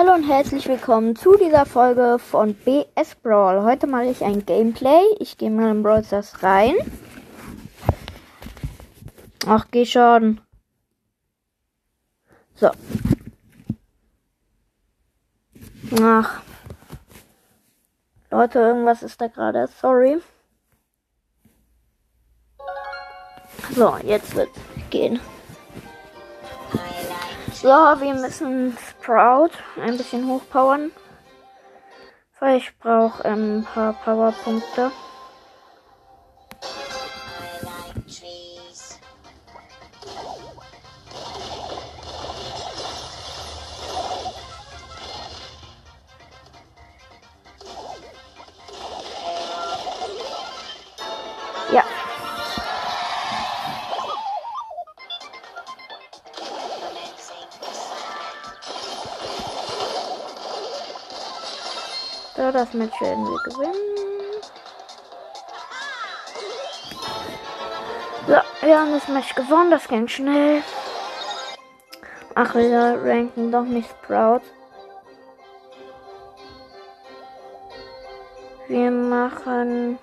Hallo und herzlich willkommen zu dieser Folge von BS Brawl. Heute mache ich ein Gameplay. Ich gehe mal in Brawl Stars rein. Ach, geh schon. So. Ach. Leute, irgendwas ist da gerade. Sorry. So, jetzt wird's gehen. So, wir müssen Sprout ein bisschen hochpowern. Weil ich brauche ähm, ein paar Powerpunkte. Das Match werden wir gewinnen. So, wir haben das Match gewonnen, das ging schnell. Ach, wir ranken doch nicht Sprout. Wir machen.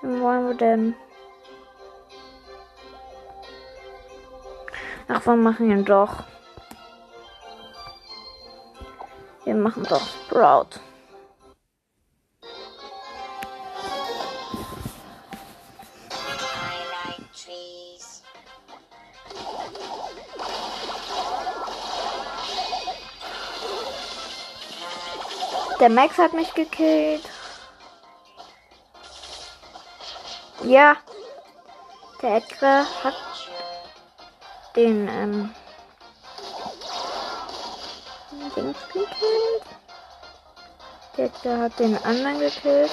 Wen wollen wir denn? Ach, wir machen ihn doch. Wir machen doch Sprout. Der Max hat mich gekillt. Ja. Der Edgar hat den ähm, Dings gekillt. Der hat den anderen gekillt.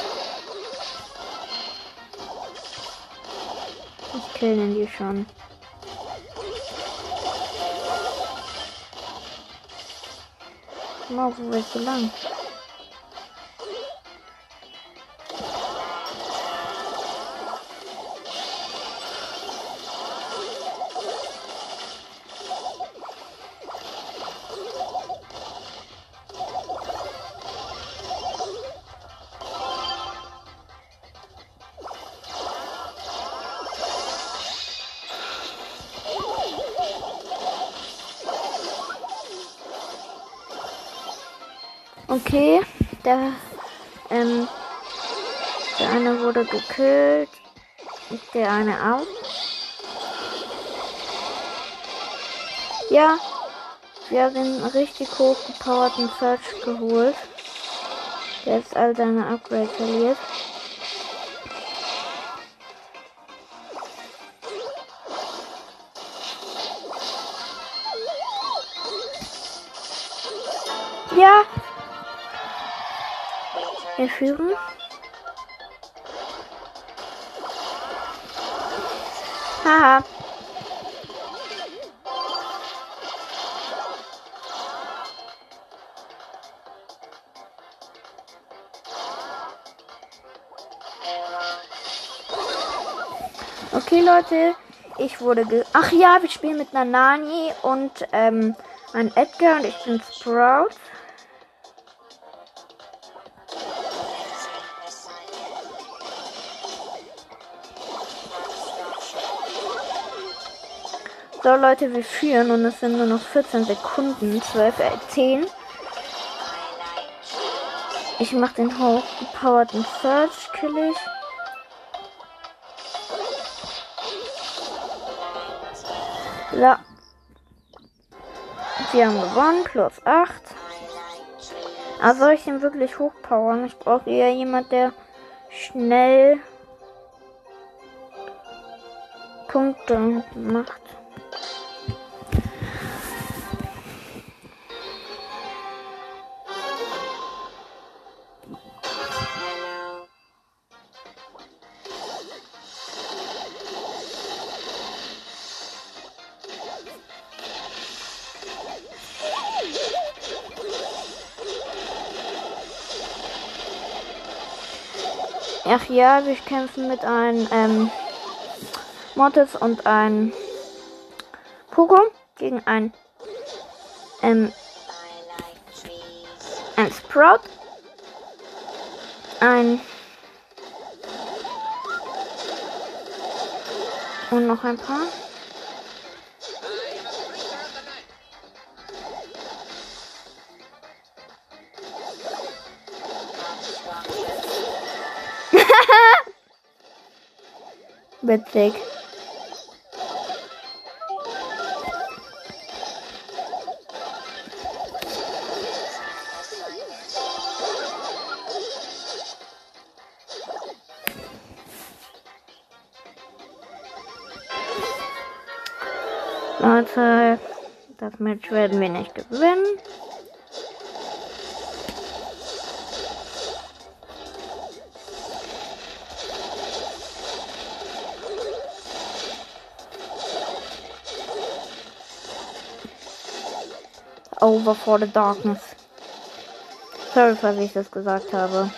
Ich killen die schon. Mal, wo willst du lang? Der, ähm, der eine wurde gekillt, der eine auch. Ja, wir haben den richtig hochgepowerten Search geholt. Der jetzt all seine Upgrades verliert. Wir. Haha. Okay, Leute, ich wurde ge Ach ja, wir spielen mit einer Nani und ähm, ein Edgar und ich bin Sprout. So Leute, wir führen und es sind nur noch 14 Sekunden, 12, äh, 10. Ich mach den hochgepowerten Search, kill ich. Ja. Wir haben gewonnen, plus 8. Aber soll ich ihn wirklich hochpowern? Ich brauche eher jemand, der schnell Punkte macht. Ach ja, wir kämpfen mit einem ähm, Mortis und einem Poco gegen ein, ähm, ein Sprout, ein und noch ein paar. Witzig. Leute, das Match werden wir nicht gewinnen. Over for the darkness. Sorry, ich das gesagt habe.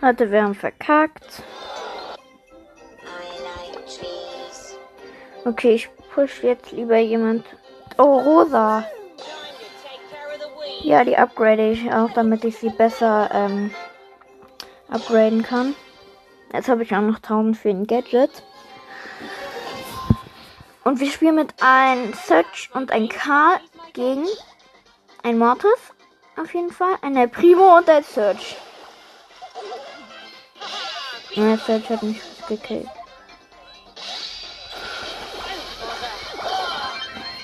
Warte, wir haben verkackt. Okay, ich push jetzt lieber jemand. Oh, Rosa. Ja, die upgrade ich auch, damit ich sie besser ähm, upgraden kann. Jetzt habe ich auch noch 1000 für ein Gadget. Und wir spielen mit ein Search und ein Karl gegen ein Mortis. Auf jeden Fall. Ein Primo und ein Search. Ja, Search hat mich gekillt.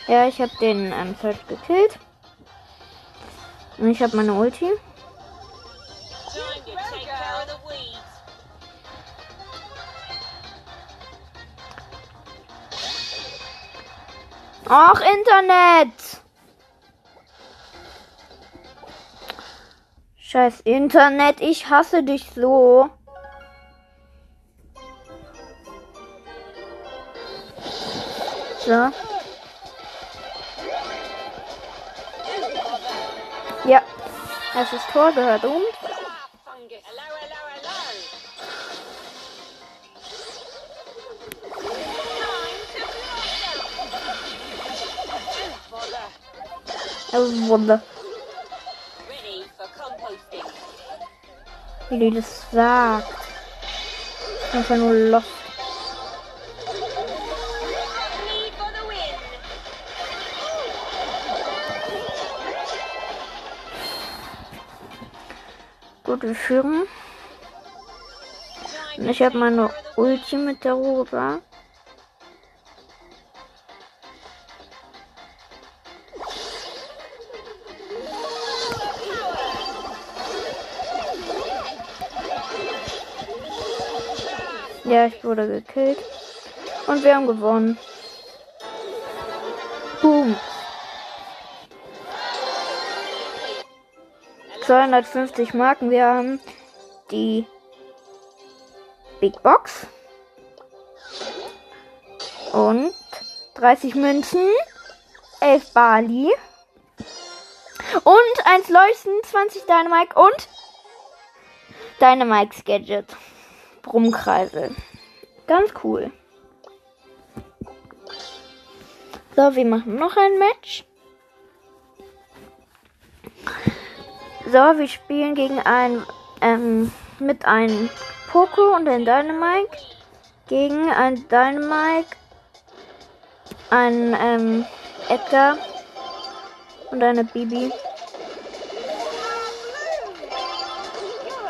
Ja, ich habe den ähm, Search gekillt. Und ich habe meine Ulti. Ach, Internet! Scheiß Internet, ich hasse dich so. So. Ja. Erstes Tor gehört uns. Oh, Wunder. Wie die das sagt. Einfach nur Lost. Gut, wir führen. Ich habe meine Ulti mit der Rosa. Ja, ich wurde gekillt. Und wir haben gewonnen. 250 Marken. Wir haben die Big Box. Und 30 Münzen. 11 Bali. Und 1 Leuchten, 20 Dynamite und Dynamite Gadget. Brummkreisel. Ganz cool. So, wir machen noch ein Match. So, wir spielen gegen ein, ähm, mit einem Poco und einem Dynamite. gegen ein Dynamite, ein ähm, Edgar und eine Bibi.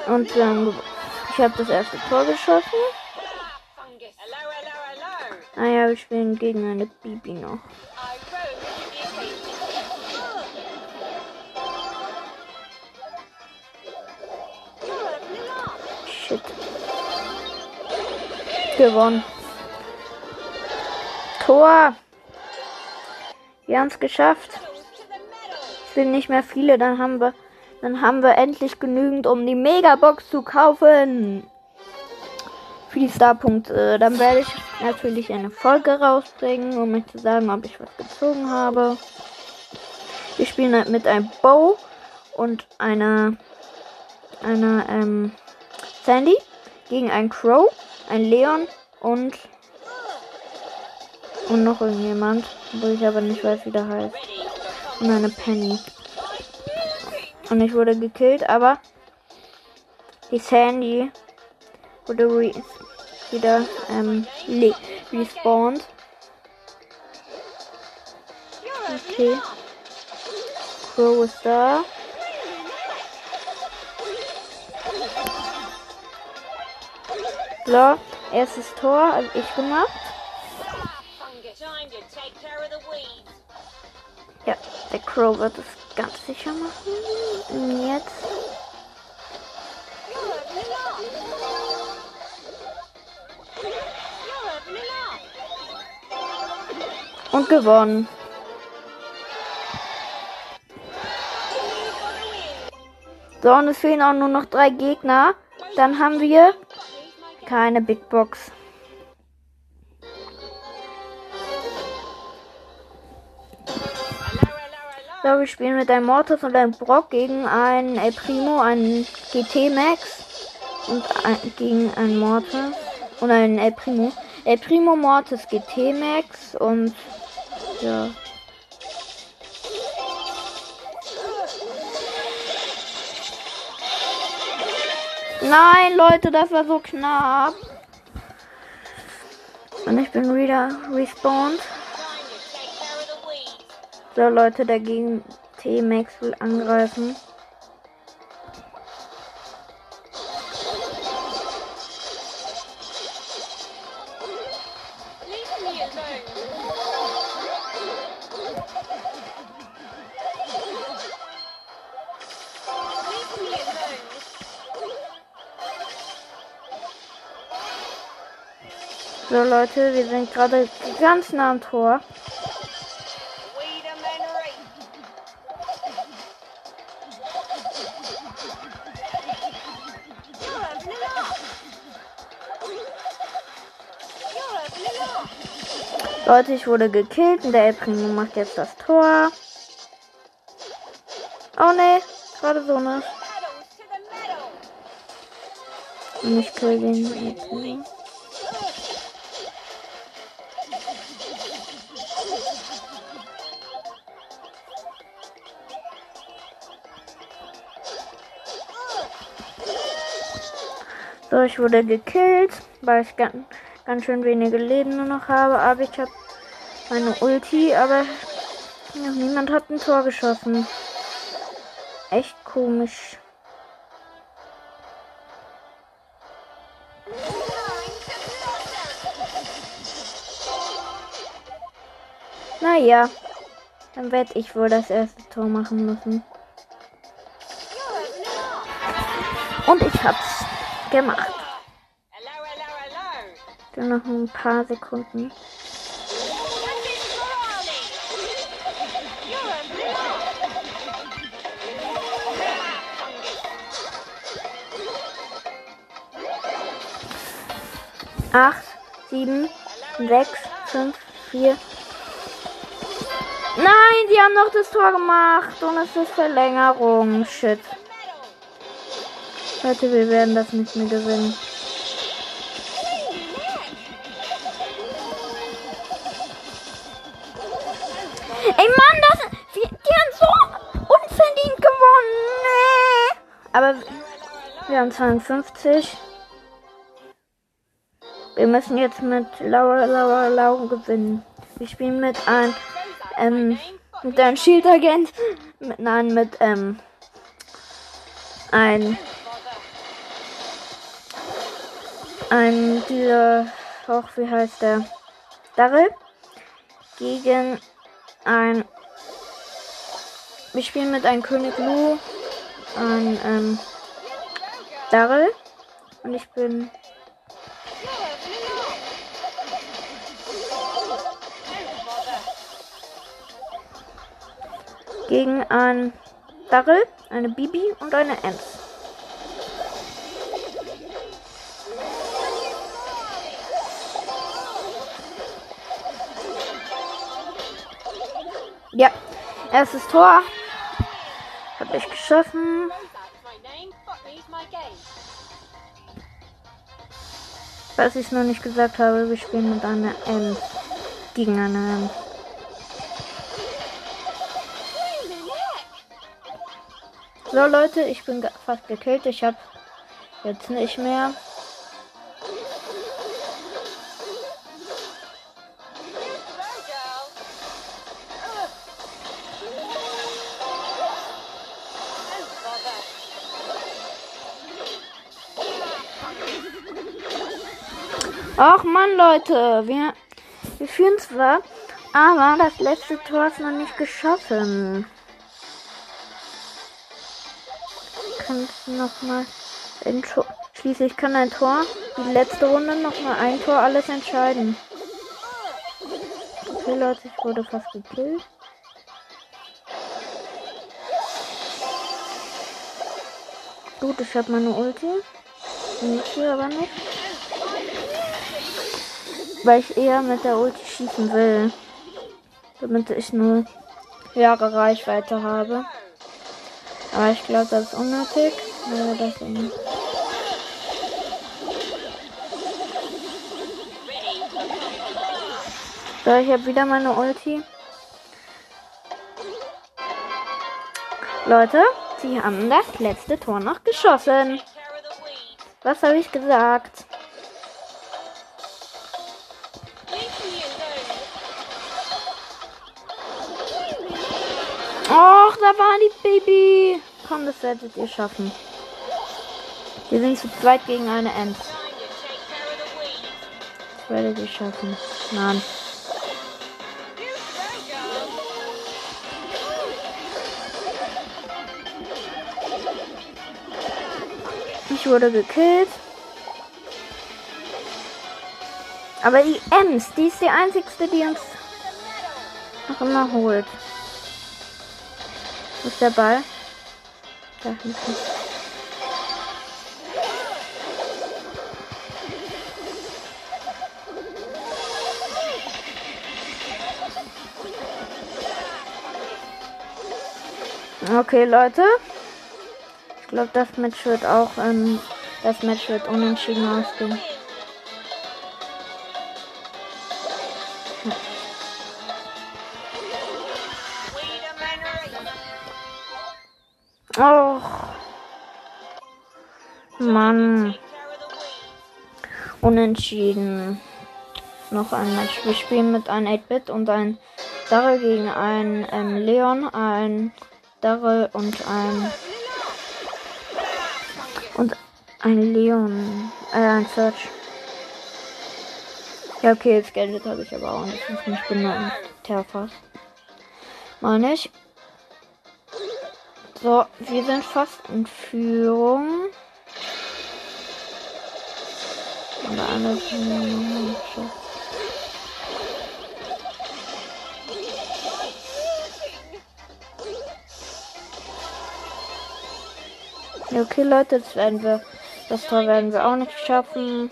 Und ähm, ich habe das erste Tor geschossen. Ah ja, wir spielen gegen eine Bibi noch. Gewonnen. Tor. Wir haben es geschafft. Es sind nicht mehr viele, dann haben wir dann haben wir endlich genügend, um die Megabox zu kaufen. Für die Starpunkte. Dann werde ich natürlich eine Folge rausbringen, um euch zu sagen, ob ich was gezogen habe. Wir spielen halt mit einem Bow und einer einer ähm, Sandy gegen einen Crow, ein Leon und und noch irgendjemand, wo ich aber nicht weiß, wie der heißt. Und eine Penny. Und ich wurde gekillt, aber die Sandy wurde re wieder ähm, respawned. Okay. Crow ist da. So, erstes Tor habe ich gemacht. Ja, der Crow wird es ganz sicher machen. Jetzt. Und gewonnen. So, und es fehlen auch nur noch drei Gegner. Dann haben wir keine Big Box. So, wir spielen mit einem Mortis und einem Brock gegen einen El Primo, einen GT Max und ein, gegen einen Mortis und einen El Primo. El Primo Mortis GT Max und ja. Nein, Leute, das war so knapp. Und ich bin wieder respawned. So, Leute, dagegen T-Max will angreifen. Leute, wir sind gerade ganz nah am Tor. Leute, ich wurde gekillt und der El Primo macht jetzt das Tor. Oh ne, gerade so ne. Und ich kill den El Primo. So, ich wurde gekillt, weil ich ganz, ganz schön wenige Leben nur noch habe. Aber ich habe meine Ulti, aber ja, niemand hat ein Tor geschossen. Echt komisch. Naja, dann werde ich wohl das erste Tor machen müssen. Und ich hab's gemacht. Dann noch ein paar Sekunden. Acht, sieben, sechs, fünf, vier. Nein, die haben noch das Tor gemacht und es ist Verlängerung. Shit. Leute, wir werden das nicht mehr gewinnen. Ey Mann, das, die, die haben so unverdient gewonnen. Aber wir haben 52. Wir müssen jetzt mit Laura, Laura, Laura gewinnen. Wir spielen mit einem, ähm, mit einem Shield-Agent. Nein, mit, ähm, ein, ein, dieser, auch, wie heißt der? Darrell. Gegen ein, wir spielen mit einem König Lu, ein, ähm, Darrell. Und ich bin gegen ein Darrell, eine Bibi und eine Ems. Erstes Tor. Habe ich geschossen. Was ich noch nicht gesagt habe, wir spielen mit einer Ems. Gegen eine Ems. So Leute, ich bin fast gekillt. Ich habe jetzt nicht mehr. Ach man, Leute, wir, wir führen zwar, aber das letzte Tor ist noch nicht geschossen. Kannst du noch mal ein Tor, schließlich kann ein Tor die letzte Runde noch mal ein Tor alles entscheiden. Okay, Leute, ich wurde fast gekillt. Gut, ich habe meine Ulti. Nicht hier aber nicht. Weil ich eher mit der Ulti schießen will. Damit ich nur Jahre Reichweite habe. Aber ich glaube, das ist unnötig. Weil das so, ich habe wieder meine Ulti. Leute, sie haben das letzte Tor noch geschossen. Was habe ich gesagt? Och, da war die Baby. Komm, das werdet ihr schaffen. Wir sind zu zweit gegen eine Ems. Das werdet ihr schaffen. Nein. Ich wurde gekillt. Aber die Ems, die ist die einzigste, die uns noch immer holt. Ist der Ball? Da hinten. Okay, Leute. Ich glaube, das Match wird auch, ähm, das Match wird unentschieden ausgehen. Unentschieden. Noch ein Match. Wir spielen mit einem 8-Bit und ein Darrell gegen ein ähm, Leon, ein Darrell und ein und ein Leon, äh, ein Search. Ja, okay, jetzt Gadget habe ich aber auch nicht. Ich muss benutzen. Terfas. Meine ich. So, wir sind fast in Führung. Aber alles. Okay, Leute, das werden wir. Das Tor werden wir auch nicht schaffen.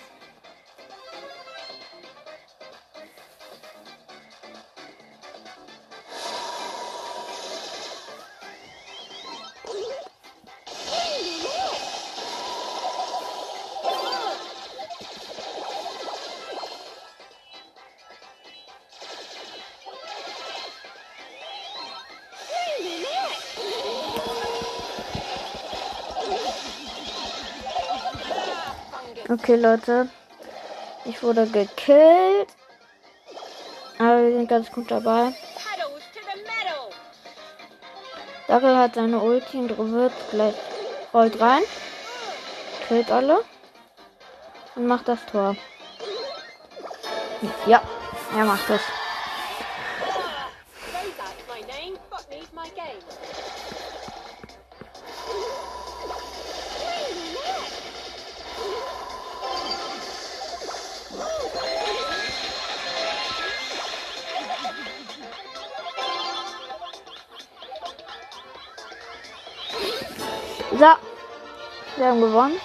Okay, Leute. Ich wurde gekillt. Aber wir sind ganz gut dabei. Dackel hat seine Ulti und wird gleich rollt rein. Killt alle. Und macht das Tor. Ja, er macht es. So. Wir haben gewonnen.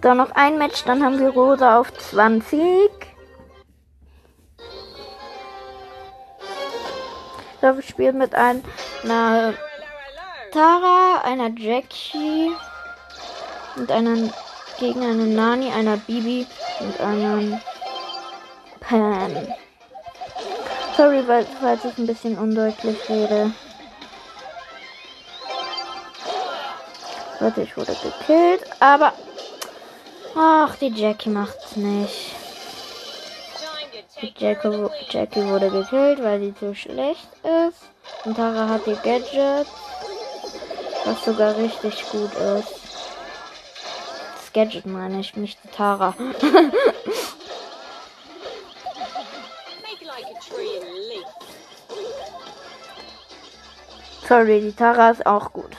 Dann noch ein Match, dann haben wir Rosa auf 20. So, wir spielen mit einer. Tara, einer Jackie und einer gegen eine Nani, einer Bibi und einer Pam. Sorry, falls ich ein bisschen undeutlich rede. Warte, ich wurde gekillt, aber. Ach, die Jackie macht's nicht. Die Jackie. Jackie wurde gekillt, weil sie zu schlecht ist. Und Tara hat die Gadgets. Was sogar richtig gut ist. Das Gadget meine ich, nicht die Tara. Sorry, die Tara ist auch gut.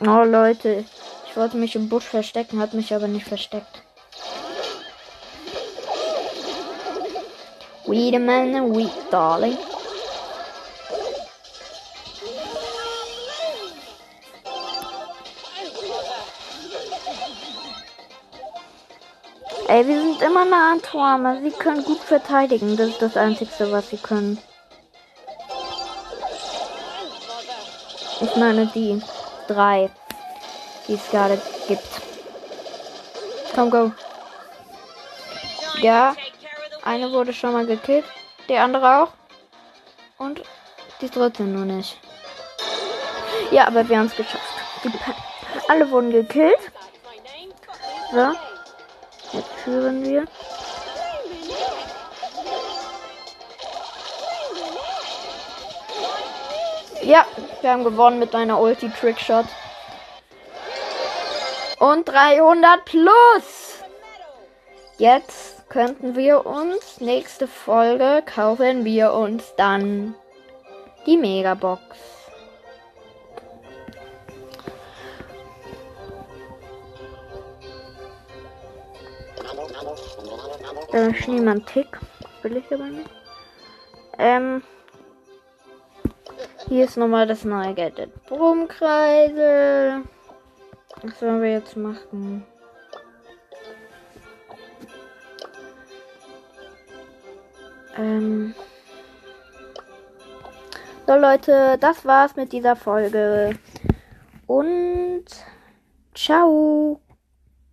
Oh Leute, ich wollte mich im Busch verstecken, hat mich aber nicht versteckt. Wait a minute, wait, darling. Ey, wir sind immer nah an aber sie können gut verteidigen. Das ist das Einzige, was sie können. Ich meine die drei, die es gerade gibt. Komm, go. Ja, eine wurde schon mal gekillt, die andere auch. Und die dritte nur nicht. Ja, aber wir haben es geschafft. Alle wurden gekillt. So. Jetzt führen wir. Ja, wir haben gewonnen mit einer Ulti Trickshot. Und 300 plus. Jetzt könnten wir uns nächste Folge kaufen wir uns dann die Megabox. Äh, Schneemann-Tick. Will ich aber nicht. Ähm. Hier ist nochmal das neue Gadget. Brummkreisel. Was sollen wir jetzt machen? Ähm. So Leute, das war's mit dieser Folge. Und ciao.